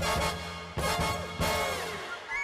you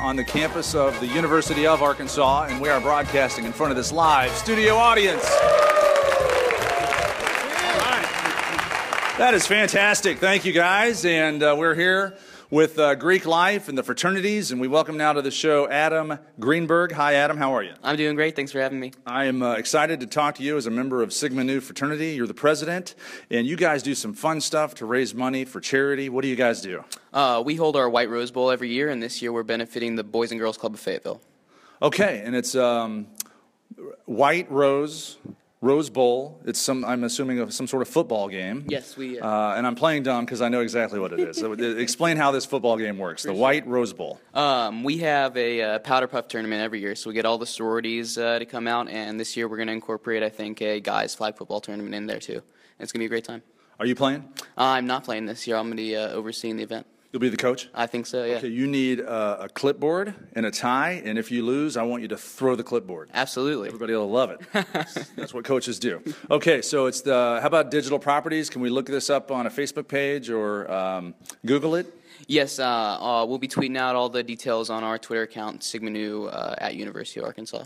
on the campus of the University of Arkansas, and we are broadcasting in front of this live studio audience. That is fantastic. Thank you, guys. And uh, we're here with uh, Greek Life and the fraternities, and we welcome now to the show Adam Greenberg. Hi, Adam. How are you? I'm doing great. Thanks for having me. I am uh, excited to talk to you as a member of Sigma Nu fraternity. You're the president, and you guys do some fun stuff to raise money for charity. What do you guys do? Uh, we hold our White Rose Bowl every year, and this year we're benefiting the Boys and Girls Club of Fayetteville. Okay, and it's um, White Rose Rose Bowl. It's some, I'm assuming, of some sort of football game. Yes, we. Uh, Uh, and I'm playing dumb because I know exactly what it is. So, explain how this football game works. The White Rose Bowl. um, we have a uh, powder puff tournament every year, so we get all the sororities uh, to come out, and this year we're going to incorporate, I think, a guys flag football tournament in there too. And it's going to be a great time. Are you playing? Uh, I'm not playing this year. I'm going to be uh, overseeing the event. You'll be the coach. I think so. Yeah. Okay, you need uh, a clipboard and a tie, and if you lose, I want you to throw the clipboard. Absolutely. Everybody will love it. That's what coaches do. Okay, so it's the. How about digital properties? Can we look this up on a Facebook page or um, Google it? Yes, uh, uh, we'll be tweeting out all the details on our Twitter account, Sigma Nu uh, at University of Arkansas.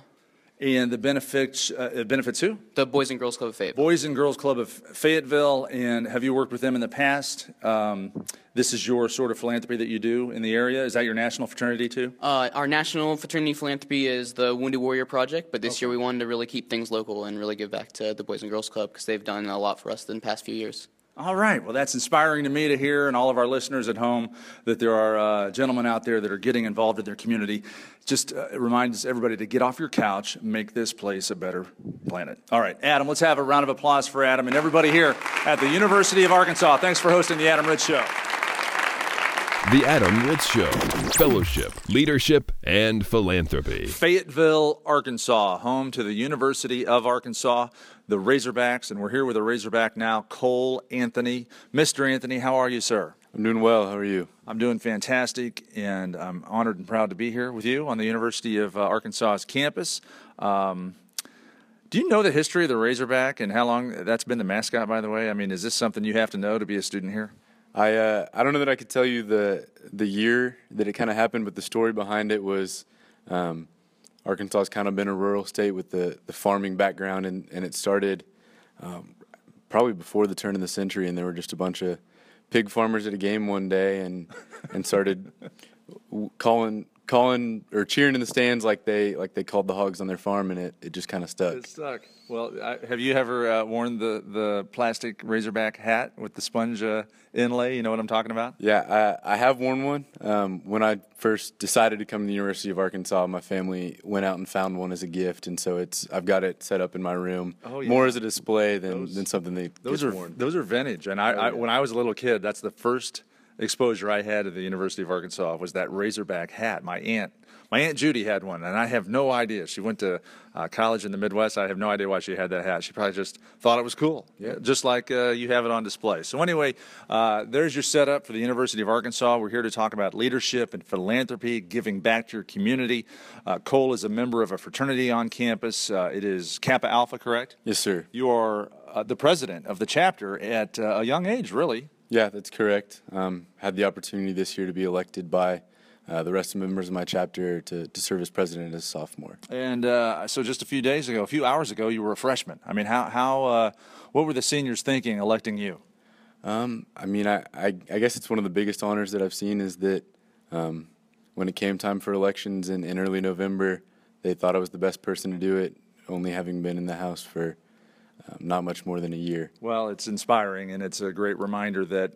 And the benefits uh, benefits who? The Boys and Girls Club of Fayetteville. Boys and Girls Club of Fayetteville. And have you worked with them in the past? Um, this is your sort of philanthropy that you do in the area. Is that your national fraternity too? Uh, our national fraternity philanthropy is the Wounded Warrior Project, but this year we wanted to really keep things local and really give back to the Boys and Girls Club because they've done a lot for us in the past few years. All right. Well, that's inspiring to me to hear, and all of our listeners at home, that there are uh, gentlemen out there that are getting involved in their community. Just uh, reminds everybody to get off your couch, make this place a better planet. All right, Adam. Let's have a round of applause for Adam and everybody here at the University of Arkansas. Thanks for hosting the Adam Ritz Show. The Adam Ritz Show, fellowship, leadership, and philanthropy. Fayetteville, Arkansas, home to the University of Arkansas, the Razorbacks, and we're here with a Razorback now, Cole Anthony. Mr. Anthony, how are you, sir? I'm doing well. How are you? I'm doing fantastic, and I'm honored and proud to be here with you on the University of uh, Arkansas's campus. Um, do you know the history of the Razorback and how long that's been the mascot, by the way? I mean, is this something you have to know to be a student here? I uh, I don't know that I could tell you the the year that it kind of happened, but the story behind it was um, Arkansas has kind of been a rural state with the, the farming background, and, and it started um, probably before the turn of the century, and there were just a bunch of pig farmers at a game one day, and and started calling calling or cheering in the stands like they like they called the hogs on their farm, and it, it just kind of stuck. It stuck. Well, I, have you ever uh, worn the, the plastic Razorback hat with the sponge uh, inlay? You know what I'm talking about? Yeah, I, I have worn one. Um, when I first decided to come to the University of Arkansas, my family went out and found one as a gift, and so it's I've got it set up in my room Oh, yeah. more as a display than, Those- than something that Those are worn. those are vintage, and I, I when I was a little kid, that's the first exposure I had at the University of Arkansas was that Razorback hat. My aunt, my aunt Judy had one, and I have no idea. She went to uh, college in the Midwest. I have no idea why she had that hat. She probably just thought it was cool, yeah, just like uh, you have it on display. So anyway, uh, there's your setup for the University of Arkansas. We're here to talk about leadership and philanthropy, giving back to your community. Uh, Cole is a member of a fraternity on campus. Uh, it is Kappa Alpha, correct? yes, sir. You are uh, the president of the chapter at uh, a young age, really. Yeah, that's correct. Um, had the opportunity this year to be elected by uh, the rest of the members of my chapter to, to serve as president as a sophomore. And uh, so, just a few days ago, a few hours ago, you were a freshman. I mean, how how uh, what were the seniors thinking electing you? Um, I mean, I, I, I guess it's one of the biggest honors that I've seen is that um, when it came time for elections in, in early November, they thought I was the best person to do it, only having been in the House for um, not much more than a year. Well, it's inspiring, and it's a great reminder that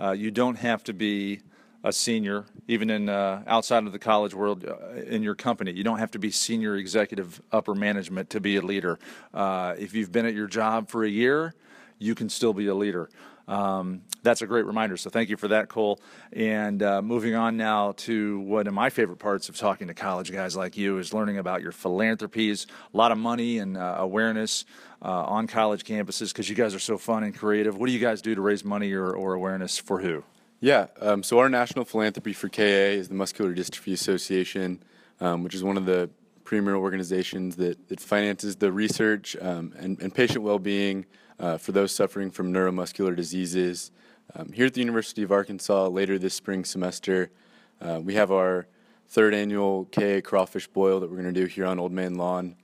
uh, you don't have to be a senior, even in uh, outside of the college world, uh, in your company. You don't have to be senior executive upper management to be a leader. Uh, if you've been at your job for a year, you can still be a leader. Um, that's a great reminder. So thank you for that, Cole. And uh, moving on now to one of my favorite parts of talking to college guys like you is learning about your philanthropies. A lot of money and uh, awareness uh, on college campuses because you guys are so fun and creative. What do you guys do to raise money or, or awareness for who? Yeah, um, so our national philanthropy for KA is the Muscular Dystrophy Association, um, which is one of the premier organizations that, that finances the research um, and, and, patient well being uh, for those suffering from neuromuscular diseases. Um, here at the University of Arkansas, later this spring semester, uh, we have our third annual KA Crawfish Boil that we're going to do here on Old Main Lawn.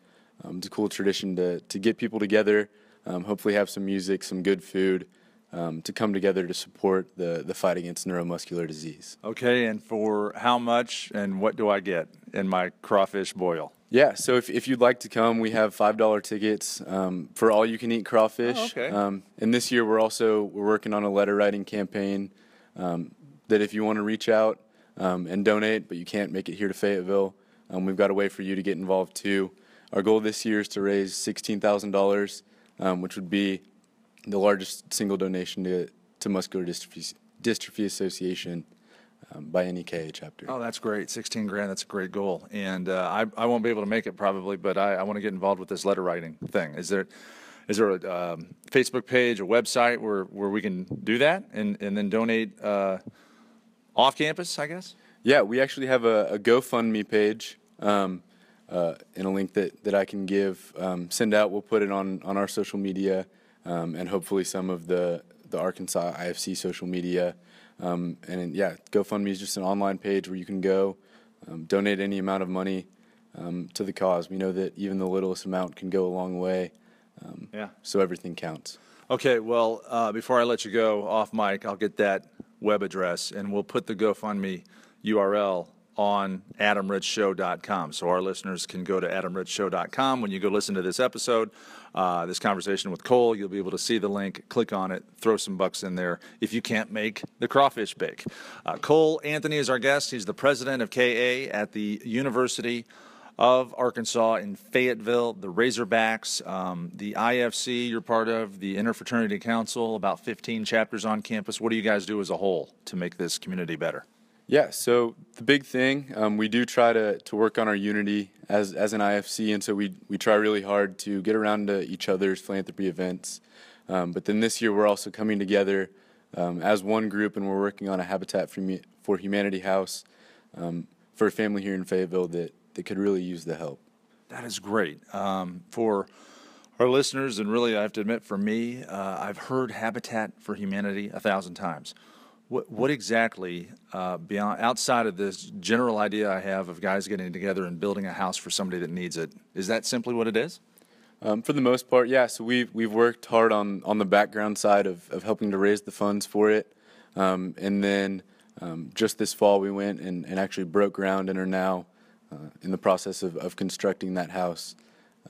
Um, it's a cool tradition to, to get people together, um, hopefully, have some music, some good food um, to come together to support the, the fight against neuromuscular disease. Okay, and for how much and what do I get in my crawfish boil? Yeah, so if, if you'd like to come, we have five dollar tickets um, for all you can eat crawfish. Oh, okay. Um, and this year we're also we're working on a letter writing campaign um, that if you want to reach out um, and donate, but you can't make it here to Fayetteville, um, we've got a way for you to get involved too. Our goal this year is to raise sixteen thousand dollars, um, which would be the largest single donation to, to Muscular Dystrophy, Dystrophy Association um, by any KA chapter. Oh, that's great. 16 grand, that's a great goal. And uh, I, I won't be able to make it probably, but I, I want to get involved with this letter writing thing. Is there, is there a um, Facebook page, a website where, where we can do that and, and then donate uh, off campus, I guess? Yeah, we actually have a, a GoFundMe page. Um, uh, and a link that, that I can give, um, send out. We'll put it on, on our social media um, and hopefully some of the, the Arkansas IFC social media. Um, and yeah, GoFundMe is just an online page where you can go um, donate any amount of money um, to the cause. We know that even the littlest amount can go a long way. Um, yeah. So everything counts. Okay, well, uh, before I let you go off mic, I'll get that web address and we'll put the GoFundMe URL on adamritzshow.com. So our listeners can go to adamritzshow.com When you go listen to this episode, uh, this conversation with Cole, you'll be able to see the link, click on it, throw some bucks in there if you can't make the crawfish bake. Uh, Cole Anthony is our guest. He's the president of KA at the University of Arkansas in Fayetteville, the Razorbacks, um, the IFC you're part of, the Interfraternity Council, about 15 chapters on campus. What do you guys do as a whole to make this community better? Yeah, so the big thing, um, we do try to, to work on our unity as, as an IFC, and so we, we try really hard to get around to each other's philanthropy events. Um, but then this year, we're also coming together um, as one group, and we're working on a Habitat for, Humanity house um, for a family here in Fayetteville that, that could really use the help. That is great. Um, for our listeners, and really, I have to admit, for me, uh, I've heard Habitat for Humanity a thousand times. What, what exactly, uh, beyond outside of this general idea I have of guys getting together and building a house for somebody that needs it, is that simply what it is? Um, for the most part, yeah. So we've we've worked hard on on the background side of, of helping to raise the funds for it, um, and then um, just this fall we went and, and actually broke ground and are now uh, in the process of, of constructing that house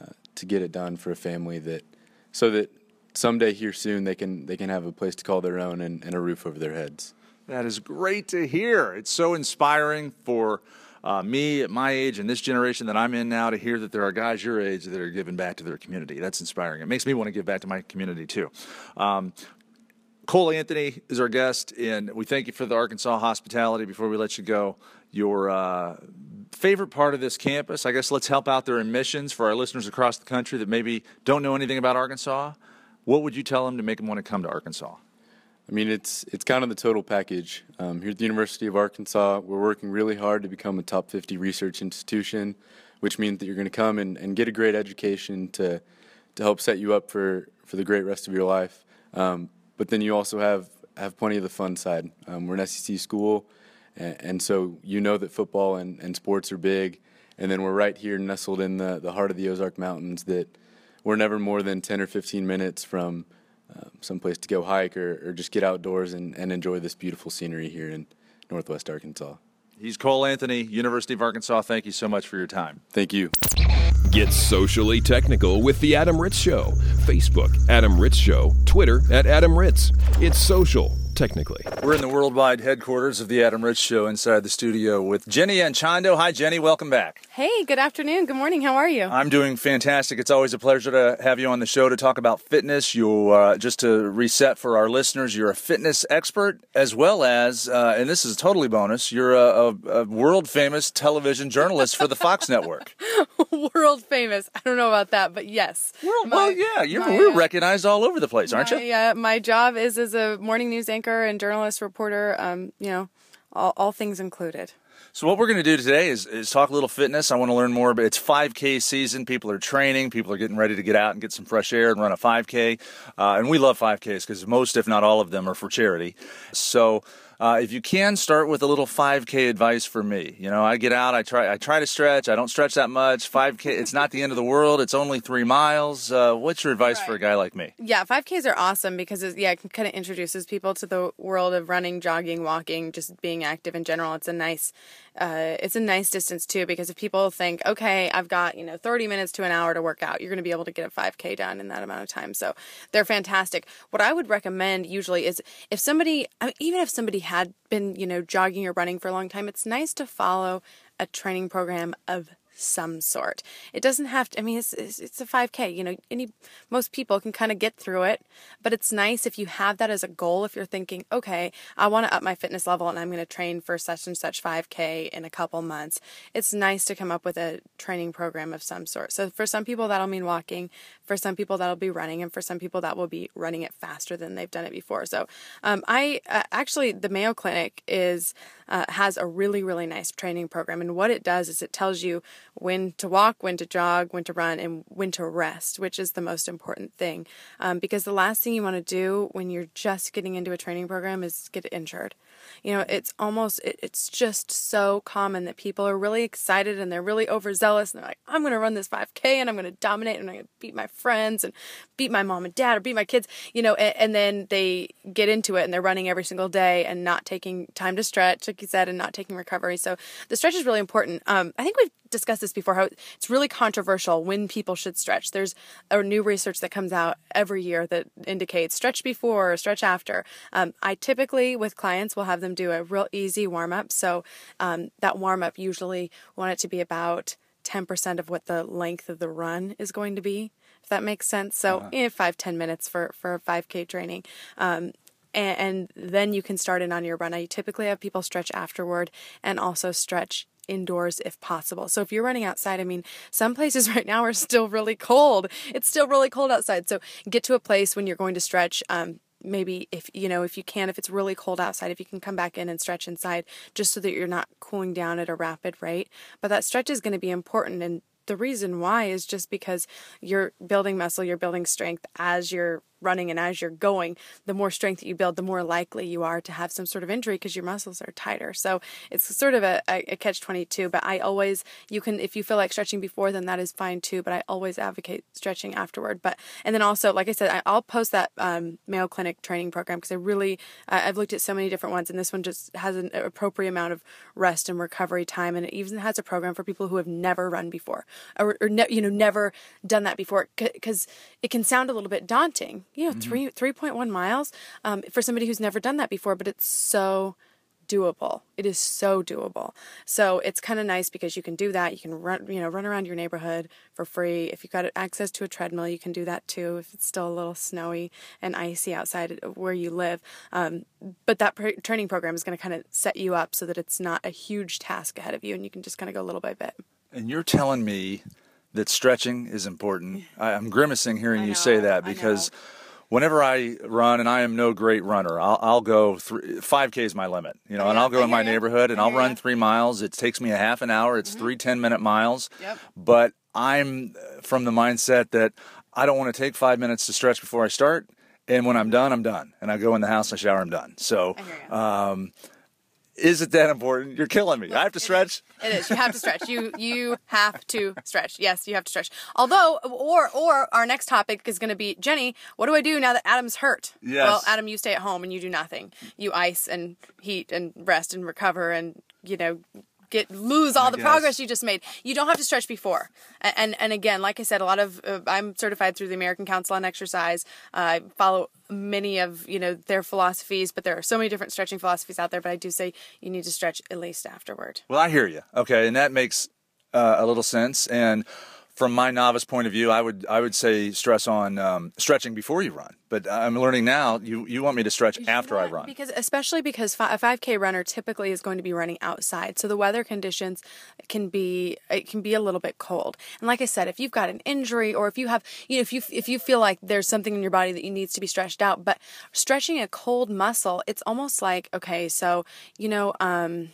uh, to get it done for a family that so that someday here soon they can they can have a place to call their own and, and a roof over their heads. That is great to hear. It's so inspiring for uh, me at my age and this generation that I'm in now to hear that there are guys your age that are giving back to their community. That's inspiring. It makes me want to give back to my community too. Um, Cole Anthony is our guest, and we thank you for the Arkansas hospitality. Before we let you go, your uh, favorite part of this campus, I guess let's help out their admissions for our listeners across the country that maybe don't know anything about Arkansas. What would you tell them to make them want to come to Arkansas? I mean, it's it's kind of the total package. Um, here at the University of Arkansas, we're working really hard to become a top 50 research institution, which means that you're going to come and, and get a great education to to help set you up for, for the great rest of your life. Um, but then you also have have plenty of the fun side. Um, we're an SEC school, and, and, so you know that football and, and sports are big. And then we're right here nestled in the, the heart of the Ozark Mountains that we're never more than 10 or 15 minutes from um, someplace to go hike or, or just get outdoors and, and enjoy this beautiful scenery here in northwest Arkansas. He's Cole Anthony, University of Arkansas. Thank you so much for your time. Thank you. Get socially technical with The Adam Ritz Show. Facebook, Adam Ritz Show. Twitter, at Adam Ritz. It's social technically. We're in the worldwide headquarters of the Adam Ritz Show inside the studio with Jenny Anchondo. Hi, Jenny. Welcome back. Hey, good afternoon. Good morning. How are you? I'm doing fantastic. It's always a pleasure to have you on the show to talk about fitness. You, uh, just to reset for our listeners, you're a fitness expert as well as, uh, and this is totally bonus, you're a, a, a world famous television journalist for the Fox Network. World famous. I don't know about that, but yes. Well, My- well yeah, you're, my, we're uh, recognized all over the place, aren't you? Yeah, uh, my job is as a morning news anchor and journalist reporter. Um, you know, all, all things included. So what we're going to do today is, is talk a little fitness. I want to learn more, but it's 5K season. People are training. People are getting ready to get out and get some fresh air and run a 5K. Uh, and we love 5Ks because most, if not all of them, are for charity. So uh, if you can start with a little 5K advice for me, you know, I get out, I try, I try to stretch. I don't stretch that much. 5K, it's not the end of the world. It's only three miles. Uh, what's your advice for a guy like me? Yeah, 5Ks are awesome because it, yeah, it kind of introduces people to the world of running, jogging, walking, just being active in general. It's a nice, uh, it's a nice distance too because if people think, okay, I've got you know 30 minutes to an hour to work out, you're going to be able to get a 5K done in that amount of time. So they're fantastic. What I would recommend usually is if somebody, even if somebody had been you know jogging or running for a long time, it's nice to follow a training program of some sort. It doesn't have to. I mean, it's it's, it's a 5K. You know, any most people can kind of get through it, but it's nice if you have that as a goal. If you're thinking, okay, I want to up my fitness level and I'm going to train for such and such 5K in a couple months. It's nice to come up with a training program of some sort. So for some people that'll mean walking, for some people that'll be running, and for some people that will be running it faster than they've done it before. So um, I uh, actually the Mayo Clinic is uh, has a really really nice training program, and what it does is it tells you when to walk, when to jog, when to run, and when to rest, which is the most important thing. Um, because the last thing you want to do when you're just getting into a training program is get injured. You know, it's almost, it, it's just so common that people are really excited and they're really overzealous and they're like, I'm going to run this 5K and I'm going to dominate and I'm going to beat my friends and beat my mom and dad or beat my kids, you know, and, and then they get into it and they're running every single day and not taking time to stretch, like you said, and not taking recovery. So the stretch is really important. Um, I think we've discussed this before how it's really controversial when people should stretch. There's a new research that comes out every year that indicates stretch before or stretch after. Um, I typically, with clients, will have them do a real easy warm up. So um, that warm up usually want it to be about 10% of what the length of the run is going to be, if that makes sense. So, eh, five ten minutes for, for a 5K training. Um, and, and then you can start in on your run. I typically have people stretch afterward and also stretch indoors if possible. So if you're running outside, I mean, some places right now are still really cold. It's still really cold outside. So get to a place when you're going to stretch. Um, maybe if you know if you can if it's really cold outside if you can come back in and stretch inside just so that you're not cooling down at a rapid rate. But that stretch is going to be important and the reason why is just because you're building muscle, you're building strength as you're running and as you're going. The more strength that you build, the more likely you are to have some sort of injury because your muscles are tighter. So it's sort of a, a, catch 22. But I always, you can, if you feel like stretching before, then that is fine too. But I always advocate stretching afterward. But, and then also, like I said, I, I'll post that um, Mayo Clinic training program because I really, uh, I've looked at so many different ones and this one just has an appropriate amount of rest and recovery time. And it even has a program for people who have never run before or, or ne- you know, never done that before because it can sound a little bit daunting. You know, three three point one miles um, for somebody who's never done that before, but it's so doable. It is so doable. So it's kind of nice because you can do that. You can run, you know, run around your neighborhood for free. If you've got access to a treadmill, you can do that too. If it's still a little snowy and icy outside where you live, um, but that pr- training program is going to kind of set you up so that it's not a huge task ahead of you, and you can just kind of go little by bit. And you're telling me that stretching is important. I, I'm grimacing hearing you say that because whenever I run, and I am no great runner, I'll, I'll go three, 5K is my limit, you know, and Yeah, I'll go in my neighborhood and I'll run three miles. It takes me a half an hour. It's three 10 minute miles. Yep. But I'm from the mindset that I don't want to take five minutes to stretch before I start. And when I'm done, I'm done. And I go in the house, I shower, I'm done. So, I hear ya. um, is it that important? You're killing me. I have to stretch. It is. You have to stretch. You you have to stretch. Yes, you have to stretch. Although, or or our next topic is going to be Jenny. What do I do now that Adam's hurt? Yes. Well, Adam, you stay at home and you do nothing. You ice and heat and rest and recover and you know get lose all the guess. progress you just made. You don't have to stretch before. And and, and again, like I said, a lot of uh, I'm certified through the American Council on Exercise. Uh, I follow many of you know their philosophies, but there are so many different stretching philosophies out there. But I do say you need to stretch at least afterward. Well, I hear you. Okay, and that makes uh, a little sense. And from my novice point of view, I would I would say stress on um, stretching before you run. But I'm learning now. You you want me to stretch after I run? Because especially because a 5K runner typically is going to be running outside, so the weather conditions can be it can be a little bit cold. And like I said, if you've got an injury or if you have you know if you if you feel like there's something in your body that you needs to be stretched out, but stretching a cold muscle, it's almost like okay, so you know. um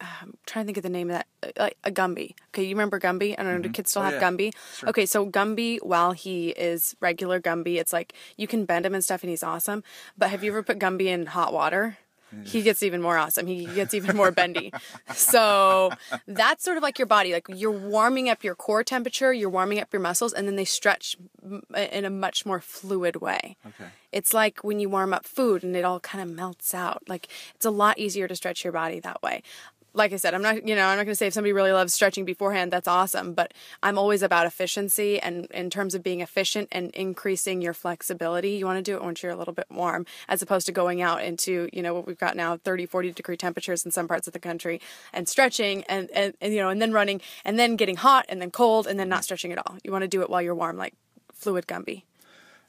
I'm trying to think of the name of that, uh, like a Gumby. Okay, you remember Gumby? I don't know. Do mm-hmm. kids still Oh, have yeah. Gumby? Okay, so Gumby, while he is regular Gumby, it's like you can bend him and stuff, and he's awesome. But have you ever put Gumby in hot water? He gets even more awesome. He gets even more bendy. So that's sort of like your body. Like you're warming up your core temperature, you're warming up your muscles, and then they stretch uh, in a much more fluid way. Okay. It's like when you warm up food and it all kind of melts out. Like it's a lot easier to stretch your body that way. Like I said, I'm not, you know, I'm not going to say if somebody really loves stretching beforehand, that's awesome. But I'm always about efficiency and in terms of being efficient and increasing your flexibility. You want to do it once you're a little bit warm, as opposed to going out into, you know, what we've got now 30, 40 degree temperatures in some parts of the country and stretching and, and, and you know, and then running and then getting hot and then cold and then not stretching at all. You want to do it while you're warm, like fluid Gumby.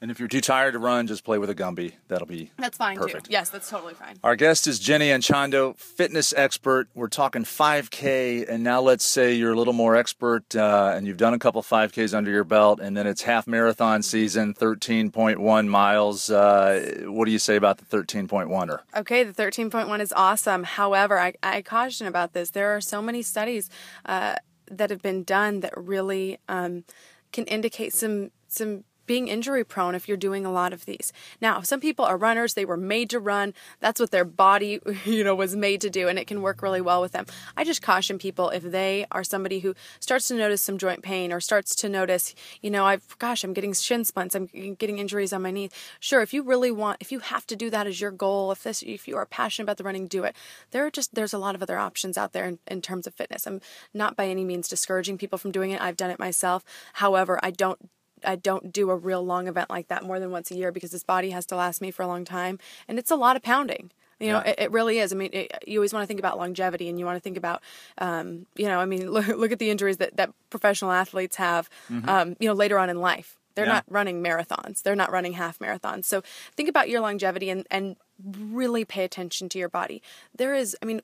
And if you're too tired to run, just play with a Gumby. That'll be That's fine perfect. too. Yes, that's totally fine. Our guest is Jenny Anchondo, fitness expert. We're talking 5K, and now let's say you're a little more expert uh, and you've done a couple 5Ks under your belt, and then it's half marathon season, 13.1 miles. Uh, what do you say about the 13.1er? Okay, the 13.1 is awesome. However, I, I caution about this. There are so many studies uh, that have been done that really um, can indicate some some being injury prone if you're doing a lot of these. Now, some people are runners, they were made to run. That's what their body, you know, was made to do and it can work really well with them. I just caution people if they are somebody who starts to notice some joint pain or starts to notice, you know, I've gosh, I'm getting shin splints, I'm getting injuries on my knees. Sure, if you really want if you have to do that as your goal, if this if you are passionate about the running, do it. There are just there's a lot of other options out there in, in terms of fitness. I'm not by any means discouraging people from doing it. I've done it myself. However, I don't I don't do a real long event like that more than once a year because this body has to last me for a long time, and it's a lot of pounding. You know, Yeah. it, it really is. I mean, it, you always want to think about longevity, and you want to think about, um, you know, I mean, look, look at the injuries that, that professional athletes have, um, you know, later on in life. They're Yeah. not running marathons. They're not running half marathons. So think about your longevity and, and really pay attention to your body. There is, I mean,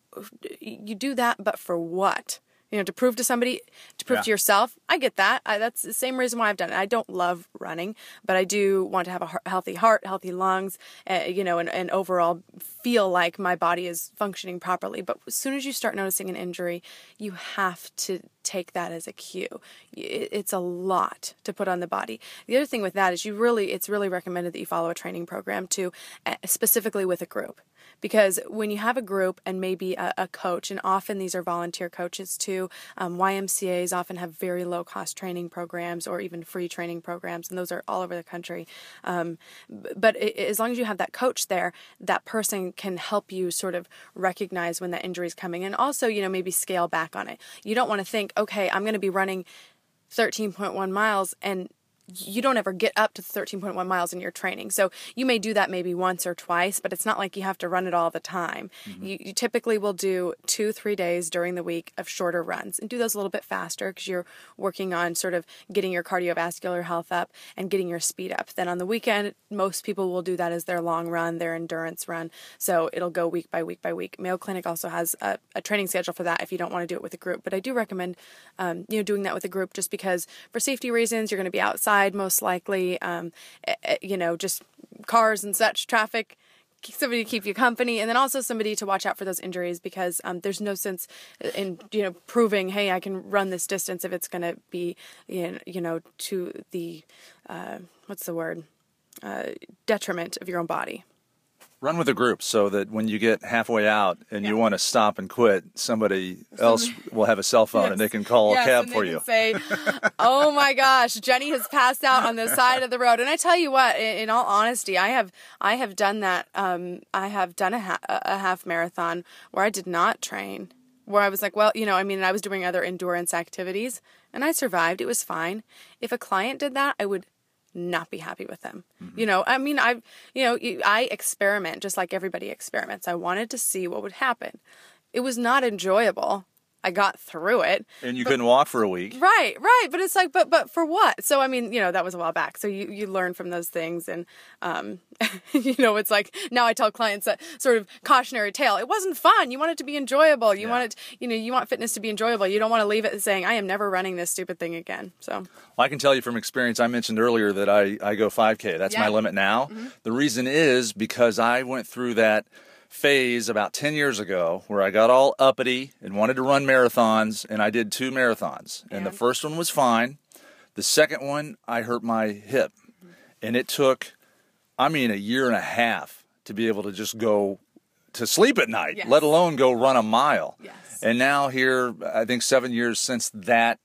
you do that, but for what? You know, to prove to somebody, to prove Yeah. to yourself. I get that. I, that's the same reason why I've done it. I don't love running, but I do want to have a heart, healthy heart, healthy lungs, uh, you know, and, and overall feel like my body is functioning properly. But as soon as you start noticing an injury, you have to take that as a cue. It's a lot to put on the body. The other thing with that is you really, it's really recommended that you follow a training program too, uh, specifically with a group. Because when you have a group and maybe a, a coach, and often these are volunteer coaches too, um, YMCA's often have very low cost training programs or even free training programs, and those are all over the country. Um, but i as long as you have that coach there, that person can help you sort of recognize when that injury is coming, and also you know maybe scale back on it. You don't want to think, okay, I'm going to be running 13.1 miles and you don't ever get up to 13.1 miles in your training. So you may do that maybe once or twice, but it's not like you have to run it all the time. You, you typically will do two, three days during the week of shorter runs and do those a little bit faster because you're working on sort of getting your cardiovascular health up and getting your speed up. Then on the weekend, most people will do that as their long run, their endurance run. So it'll go week by week by week. Mayo Clinic also has a, a training schedule for that if you don't want to do it with a group. But I do recommend, um, you know, doing that with a group just because for safety reasons, you're going to be outside most likely. Um, eh, eh, you know, just cars and such traffic. Somebody to keep you company, and then also somebody to watch out for those injuries because um, there's no sense in you know proving, hey, I can run this distance if it's going to be you know to the uh, what's the word uh, detriment of your own body. Run with a group so that when you get halfway out and you want to stop and quit, somebody else will have a cell phone and they can call Yes, a cab for you. Say, "Oh my gosh, Jenny has passed out on the side of the road." And I tell you what, in, in all honesty, I have I have done that. Um, I have done a, ha- a half marathon where I did not train. where I was like, well, you know, I mean, I was doing other endurance activities and I survived. It was fine. If a client did that, I would not be happy with them. Mm-hmm. You know, I mean, I, you know, I experiment just like everybody experiments. I wanted to see what would happen. It was not enjoyable I got through it. And you but, couldn't walk for a week. Right, right. But it's like, but but for what? So I mean, you know, that was a while back. So you you learn from those things, and um, you know, it's like now I tell clients that sort of cautionary tale. It wasn't fun. You want it to be enjoyable. You yeah. want it, you know, you want fitness to be enjoyable. You don't want to leave it saying, I am never running this stupid thing again. So well, I can tell you from experience. I mentioned earlier that I I go 5K. That's yeah. my limit now. Mm-hmm. The reason is because I went through that phase about 10 years ago where I got all uppity and wanted to run marathons, and I did two marathons. And, and the first one was fine. The second one, I hurt my hip. Mm-hmm. And it took, I mean, a year and a half to be able to just go to sleep at night, yes. let alone go run a mile. Yes. And now, here, I think seven years since that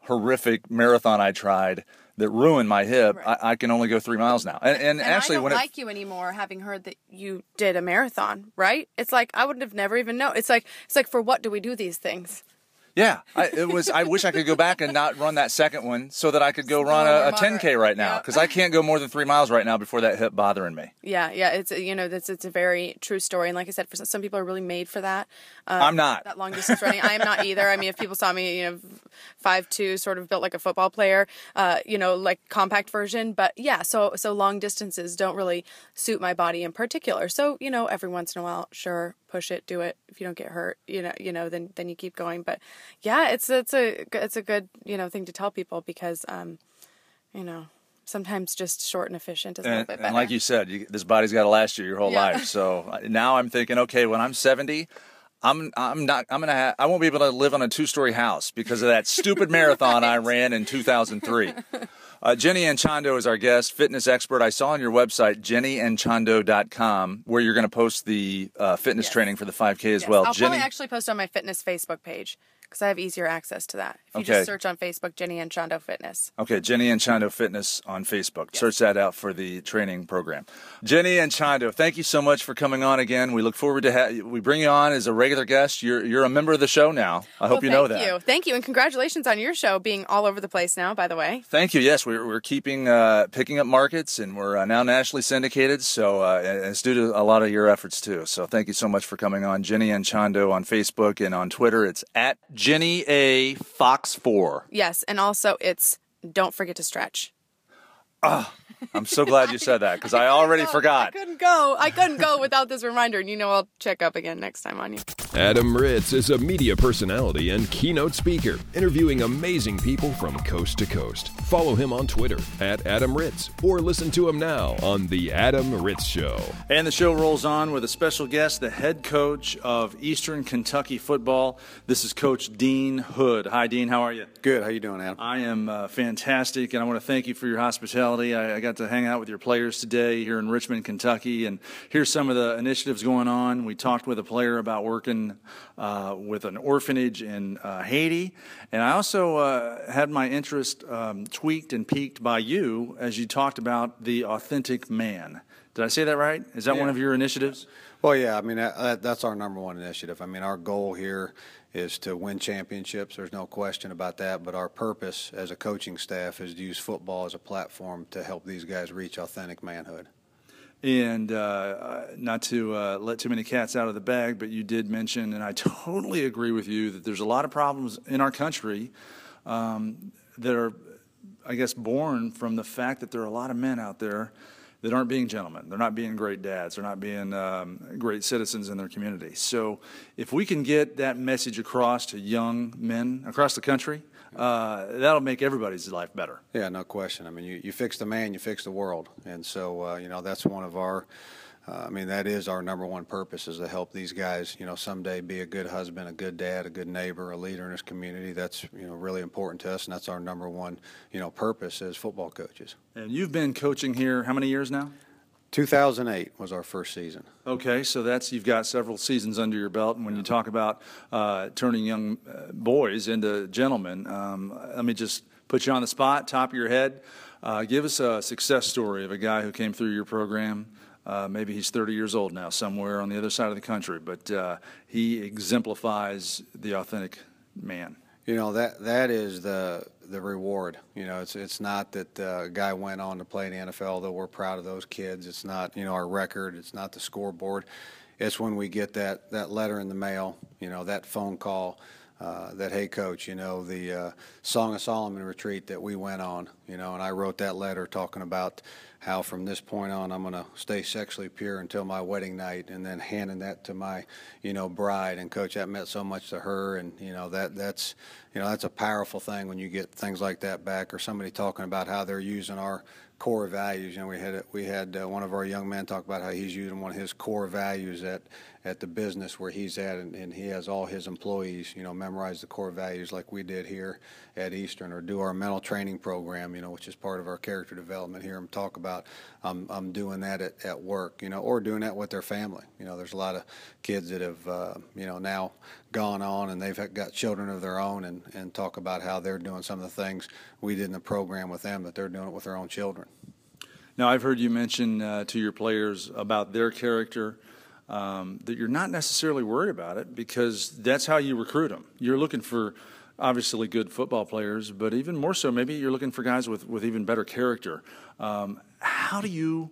horrific marathon I tried, that ruined my hip, right. I, I, can only go three miles now. And, and, and actually, I don't when like it, you anymore, having heard that you did a marathon, right? It's like I would have never even known. It's like it's like for what do we do these things? Yeah, I, it was. I wish I could go back and not run that second one, so that I could go run a, a 10k right now, because I can't go more than three miles right now before that hip bothering me. Yeah, yeah, it's you know that's it's a very true story, and like I said, for some, some people are really made for that. Um, I'm not that long distance running. I am not either. I mean, if people saw me, you know, five two, sort of built like a football player, uh, you know, like compact version, but yeah, so so long distances don't really suit my body in particular. So you know, every once in a while, sure, push it, do it. If you don't get hurt, you know, you know, then then you keep going. But yeah, it's it's a it's a good you know thing to tell people because um, you know sometimes just short and efficient is and, a little bit better. And like you said, you, this body's got to last you your whole yeah. life. So uh, now I'm thinking, okay, when I'm 70. I'm I'm not I'm gonna have, I won't be able to live on a two story house because of that stupid marathon right. I ran in 2003. Uh, Jenny Anchondo is our guest, fitness expert. I saw on your website, jennyanchondo.com, where you're going to post the uh, fitness yes. training for the 5K as yes. well. I'll Jenny... probably actually post on my fitness Facebook page because I have easier access to that. If you okay. just search on Facebook, Jenny Anchondo Fitness. Okay, Jenny Anchondo Fitness on Facebook. Yes. Search that out for the training program. Jenny Anchondo, thank you so much for coming on again. We look forward to have we bring you on as a regular guest. You're you're a member of the show now. I hope well, you know that. Thank you, thank you, and congratulations on your show being all over the place now. By the way, thank you. Yes, we're we're keeping uh, picking up markets, and we're uh, now nationally syndicated. So uh, it's due to a lot of your efforts too. So thank you so much for coming on, Jenny Anchondo on Facebook and on Twitter. It's at Jenny A Fox Four. Yes, and also it's don't forget to stretch. Ah. I'm so glad you said that because I already go. forgot. I couldn't go. I couldn't go without this reminder. And you know, I'll check up again next time on you. Adam Ritz is a media personality and keynote speaker, interviewing amazing people from coast to coast. Follow him on Twitter at Adam Ritz or listen to him now on The Adam Ritz Show. And the show rolls on with a special guest, the head coach of Eastern Kentucky football. This is Coach Dean Hood. Hi, Dean. How are you? Good. How you doing, Adam? I am uh, fantastic, and I want to thank you for your hospitality. I, I got got to hang out with your players today here in Richmond, Kentucky, and here's some of the initiatives going on. We talked with a player about working uh, with an orphanage in uh, Haiti, and I also uh, had my interest um, tweaked and piqued by you as you talked about the authentic man. Did I say that right? Is that yeah. one of your initiatives? Well, yeah. I mean, that, that's our number one initiative. I mean, our goal here is to win championships. There's no question about that. But our purpose as a coaching staff is to use football as a platform to help these guys reach authentic manhood. And uh, not to uh, let too many cats out of the bag, but you did mention, and I totally agree with you, that there's a lot of problems in our country um, that are, I guess, born from the fact that there are a lot of men out there that aren't being gentlemen. They're not being great dads. They're not being um, great citizens in their community. So, if we can get that message across to young men across the country, uh, that'll make everybody's life better. Yeah, no question. I mean, you, you fix the man, you fix the world. And so, uh, you know, that's one of our uh, I mean, that is our number one purpose is to help these guys, you know, someday be a good husband, a good dad, a good neighbor, a leader in his community. That's, you know, really important to us, and that's our number one, you know, purpose as football coaches. And you've been coaching here how many years now? 2008 was our first season. Okay, so that's you've got several seasons under your belt. And when you talk about uh, turning young uh, boys into gentlemen, um, let me just put you on the spot, top of your head. Uh, give us a success story of a guy who came through your program Uh, maybe he's 30 years old now, somewhere on the other side of the country, but uh, he exemplifies the authentic man. You know that that is the the reward. You know, it's it's not that uh, a guy went on to play in the NFL. Though we're proud of those kids. It's not you know our record. It's not the scoreboard. It's when we get that that letter in the mail. You know, that phone call. Uh, that hey coach you know the uh, song of solomon retreat that we went on you know and i wrote that letter talking about how from this point on I'm going to stay sexually pure until my wedding night, and then handing that to my, you know, bride. And coach, that meant so much to her, and you know that that's, you know, that's a powerful thing when you get things like that back, or somebody talking about how they're using our core values. You know, we had we had uh, one of our young men talk about how he's using one of his core values at at the business where he's at, and, and he has all his employees, you know, memorize the core values like we did here at Eastern, or do our mental training program, you know, which is part of our character development here, and talk about I'm I'm doing that at, at work, you know, or doing that with their family. You know, there's a lot of kids that have, uh, you know, now gone on and they've got children of their own, and and talk about how they're doing some of the things we did in the program with them, that they're doing it with their own children. Now, I've heard you mention uh, to your players about their character. Um, that you're not necessarily worried about it because that's how you recruit them. You're looking for obviously good football players, but even more so, maybe you're looking for guys with, with even better character. Um, how do you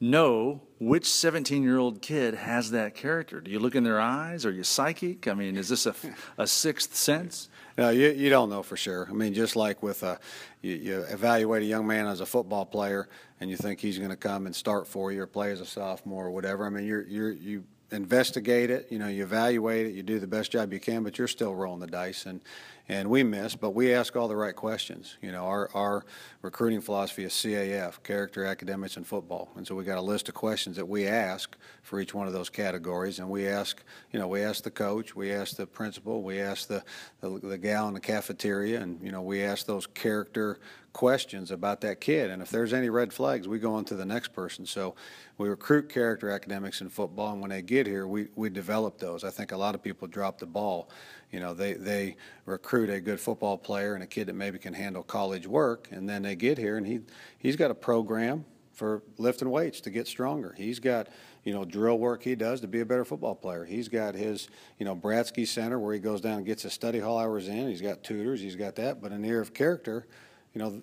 know which 17 year old kid has that character? Do you look in their eyes? Are you psychic? I mean, is this a, a sixth sense? No, you, you don't know for sure. I mean, just like with a, you, you evaluate a young man as a football player, and you think he's going to come and start for you or play as a sophomore or whatever. I mean, you're you're you investigate it. You know, you evaluate it. You do the best job you can, but you're still rolling the dice, and and we miss, but we ask all the right questions. You know, our, our recruiting philosophy is CAF, character, academics, and football. And so we got a list of questions that we ask for each one of those categories. And we ask, you know, we ask the coach, we ask the principal, we ask the, the, the gal in the cafeteria, and, you know, we ask those character questions about that kid. And if there's any red flags, we go on to the next person. So we recruit character academics in football, and when they get here, we, we develop those. I think a lot of people drop the ball you know, they, they recruit a good football player and a kid that maybe can handle college work, and then they get here and he, he's got a program for lifting weights to get stronger. He's got, you know, drill work he does to be a better football player. He's got his, you know, Bratzke Center where he goes down and gets his study hall hours in. He's got tutors. He's got that. But the area of character, you know,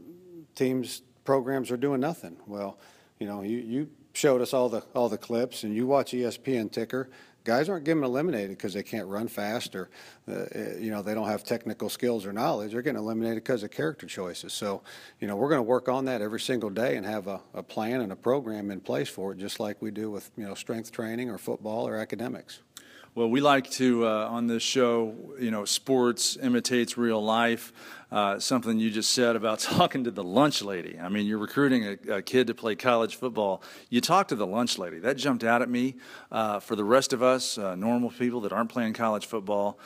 teams programs are doing nothing. Well, you know, you, you showed us all the all the clips, and you watch ESPN ticker. Guys aren't getting eliminated because they can't run fast or uh, you know they don't have technical skills or knowledge. They're getting eliminated because of character choices. So you know we're going to work on that every single day and have a, a, plan and a program in place for it just like we do with you know strength training or football or academics well, we like to, uh, on this show, you know, sports imitates real life. Uh, something you just said about talking to the lunch lady. I mean, you're recruiting a, a, kid to play college football. You talk to the lunch lady. That jumped out at me. Uh, for the rest of us, uh, normal people that aren't playing college football,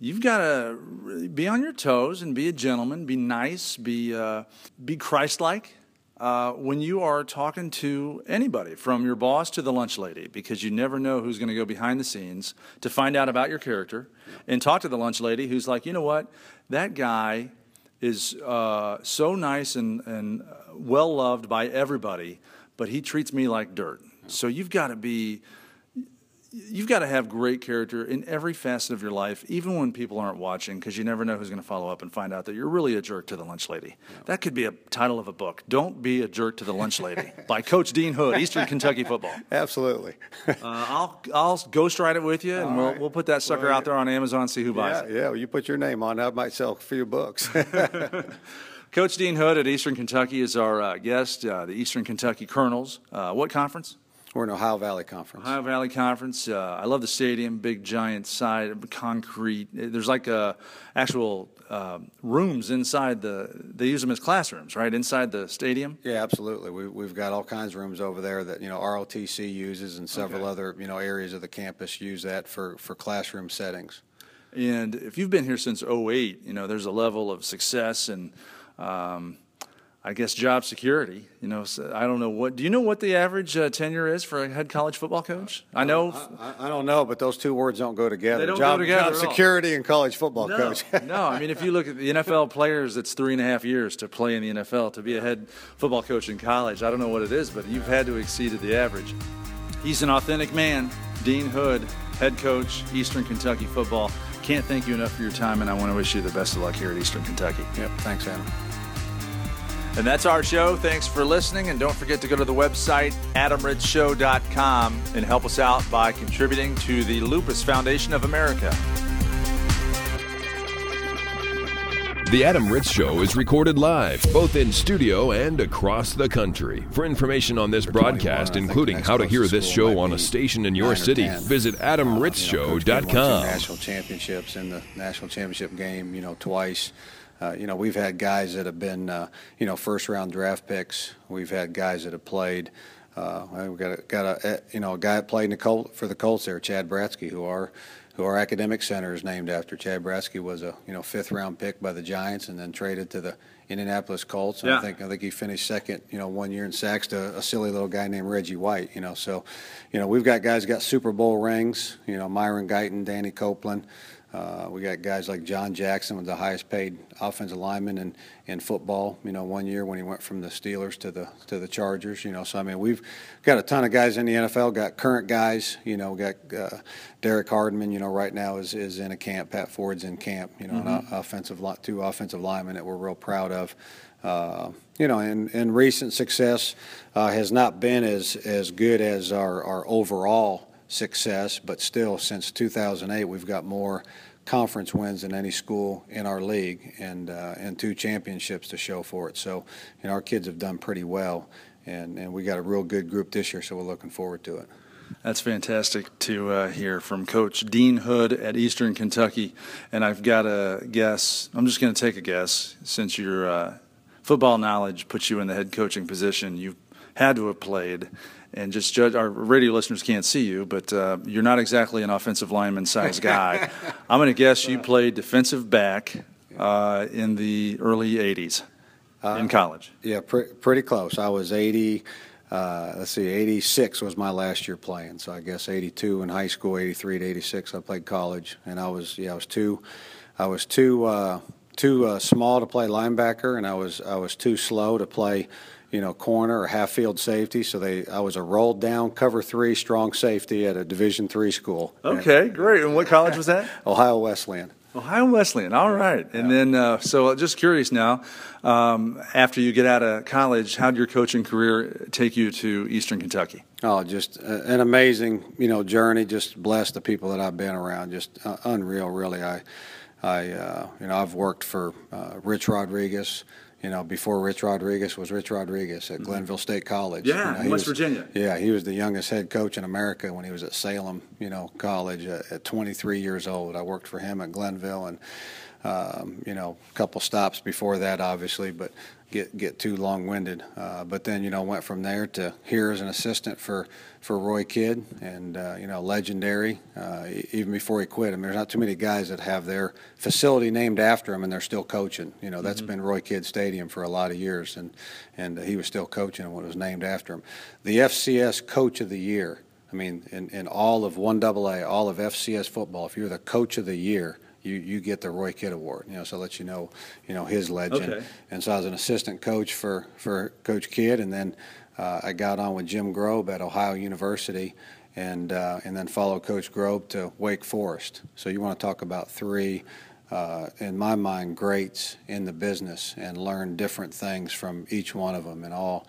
you've got to be on your toes and be a gentleman, be nice, be, uh, be Christ like uh, when you are talking to anybody, from your boss to the lunch lady, because you never know who's going to go behind the scenes to find out about your character, and talk to the lunch lady who's like, you know what, that guy is uh, so nice and, and well loved by everybody, but he treats me like dirt. So you've got to be you've got to have great character in every facet of your life, even when people aren't watching, because you never know who's going to follow up and find out that you're really a jerk to the lunch lady. Yeah. That could be a title of a book. Don't be a jerk to the lunch lady by Coach Dean Hood, Eastern Kentucky football. Absolutely. uh, I'll I'll ghostwrite it with you, and we'll, right. we'll put that sucker well, out there on Amazon. See who buys yeah, it. Yeah, well, you put your name on. That might sell a few books. Coach Dean Hood at Eastern Kentucky is our uh, guest. Uh, the Eastern Kentucky Colonels. Uh, what conference? We're in Ohio Valley Conference. Ohio Valley Conference. Uh, I love the stadium, big giant side, concrete. There's like a uh, actual uh, rooms inside the. They use them as classrooms, right inside the stadium. Yeah, absolutely. We, we've got all kinds of rooms over there that you know ROTC uses, and several okay. other you know areas of the campus use that for for classroom settings. And if you've been here since 08, you know there's a level of success and. Um, I guess job security. You know, so I don't know what. Do you know what the average uh, tenure is for a head college football coach? I know. I, I don't know, but those two words don't go together. They don't job, go together Job at all. security and college football no, coach. no. I mean, if you look at the NFL players, it's three and a half years to play in the NFL. To be a head football coach in college, I don't know what it is, but you've had to exceed the average. He's an authentic man, Dean Hood, head coach, Eastern Kentucky football. Can't thank you enough for your time, and I want to wish you the best of luck here at Eastern Kentucky. yep. Thanks, Adam. And that's our show. Thanks for listening. And don't forget to go to the website, adamritzshow.com, and help us out by contributing to the Lupus Foundation of America. The Adam Ritz Show is recorded live, both in studio and across the country. For information on this broadcast, including how to hear this show on a station in your city, visit you know, Coach Kidd won two adamritzshow.com. national championships in the national championship game, you know, twice. Uh, you know, we've had guys that have been, uh, you know, first round draft picks. We've had guys that have played. Uh, we've got a, got a, eh, you know, a guy that played in the Colt, for the Colts there, Chad Bratzke, who our, who our academic center is named after. Chad Bratzke was a, you know, fifth round pick by the Giants and then traded to the Indianapolis Colts. And Yeah. I think I think he finished second, you know, one year in sacks to a silly little guy named Reggie White. You know, so, you know, we've got guys got Super Bowl rings. You know, Myron Guyton, Danny Copeland. Uh, we got guys like John Jackson was the highest paid offensive lineman in, in football. You know, one year when he went from the Steelers to the to the Chargers. You know, so I mean we've got a ton of guys in the NFL. Got current guys. You know, got uh, Derek Hardman. You know, right now is is in a camp. Pat Ford's in camp. You know, an offensive two offensive linemen that we're real proud of. Uh, you know, and, and recent success uh, has not been as as good as our our overall success, but still, since 2008, we've got more conference wins in any school in our league, and uh, and two championships to show for it. So, you know, our kids have done pretty well, and and we got a real good group this year. So we're looking forward to it. That's fantastic to uh, hear from Coach Dean Hood at Eastern Kentucky. And I've got a guess. I'm just going to take a guess since your uh, football knowledge puts you in the head coaching position. You had to have played. And just judge, our radio listeners can't see you, but uh, you're not exactly an offensive lineman size guy. I'm going to guess you played defensive back uh, in the early 80s in college. Yeah, pre- pretty close. I was 80. Uh, let's see, 86 was my last year playing. So I guess 82 in high school, 83 to 86 I played college, and I was yeah I was too, I was too uh, too uh, small to play linebacker, and I was I was too slow to play, you know, corner or half field safety. So they I was a rolled down cover three strong safety at a Division three school. Okay, great. And what college was that? Ohio Wesleyan. Ohio Wesleyan. All right. And then, uh, so just curious now, um, after you get out of college, how did your coaching career take you to Eastern Kentucky? Oh, just uh, an amazing, you know, journey. Just bless the people that I've been around. Just uh, unreal, really. I, I, uh, you know, I've worked for uh, Rich Rodriguez. You know, before Rich Rodriguez was Rich Rodriguez at Glenville State College. Mm-hmm. Yeah, you know, West was- Virginia. Yeah, he was the youngest head coach in America when he was at Salem, you know, college at, at 23 years old. I worked for him at Glenville, and um, you know, a couple stops before that, obviously, but get get too long-winded. Uh, but then, you know, went from there to here as an assistant for for Roy Kidd, and uh, you know, legendary. Uh, even before he quit, I mean, there's not too many guys that have their facility named after him, and they're still coaching. You know, that's been Roy Kidd Stadium for a lot of years, and and he was still coaching when it was named after him. The FCS Coach of the Year. I mean, in, in all of one AA, all of FCS football, if you're the Coach of the Year, you, you get the Roy Kidd Award. You know, so let you know, you know his legend. Okay. And so I was an assistant coach for for Coach Kidd, and then uh, I got on with Jim Grobe at Ohio University, and uh, and then followed Coach Grobe to Wake Forest. So you want to talk about three. Uh, in my mind, greats in the business, and learn different things from each one of them, and all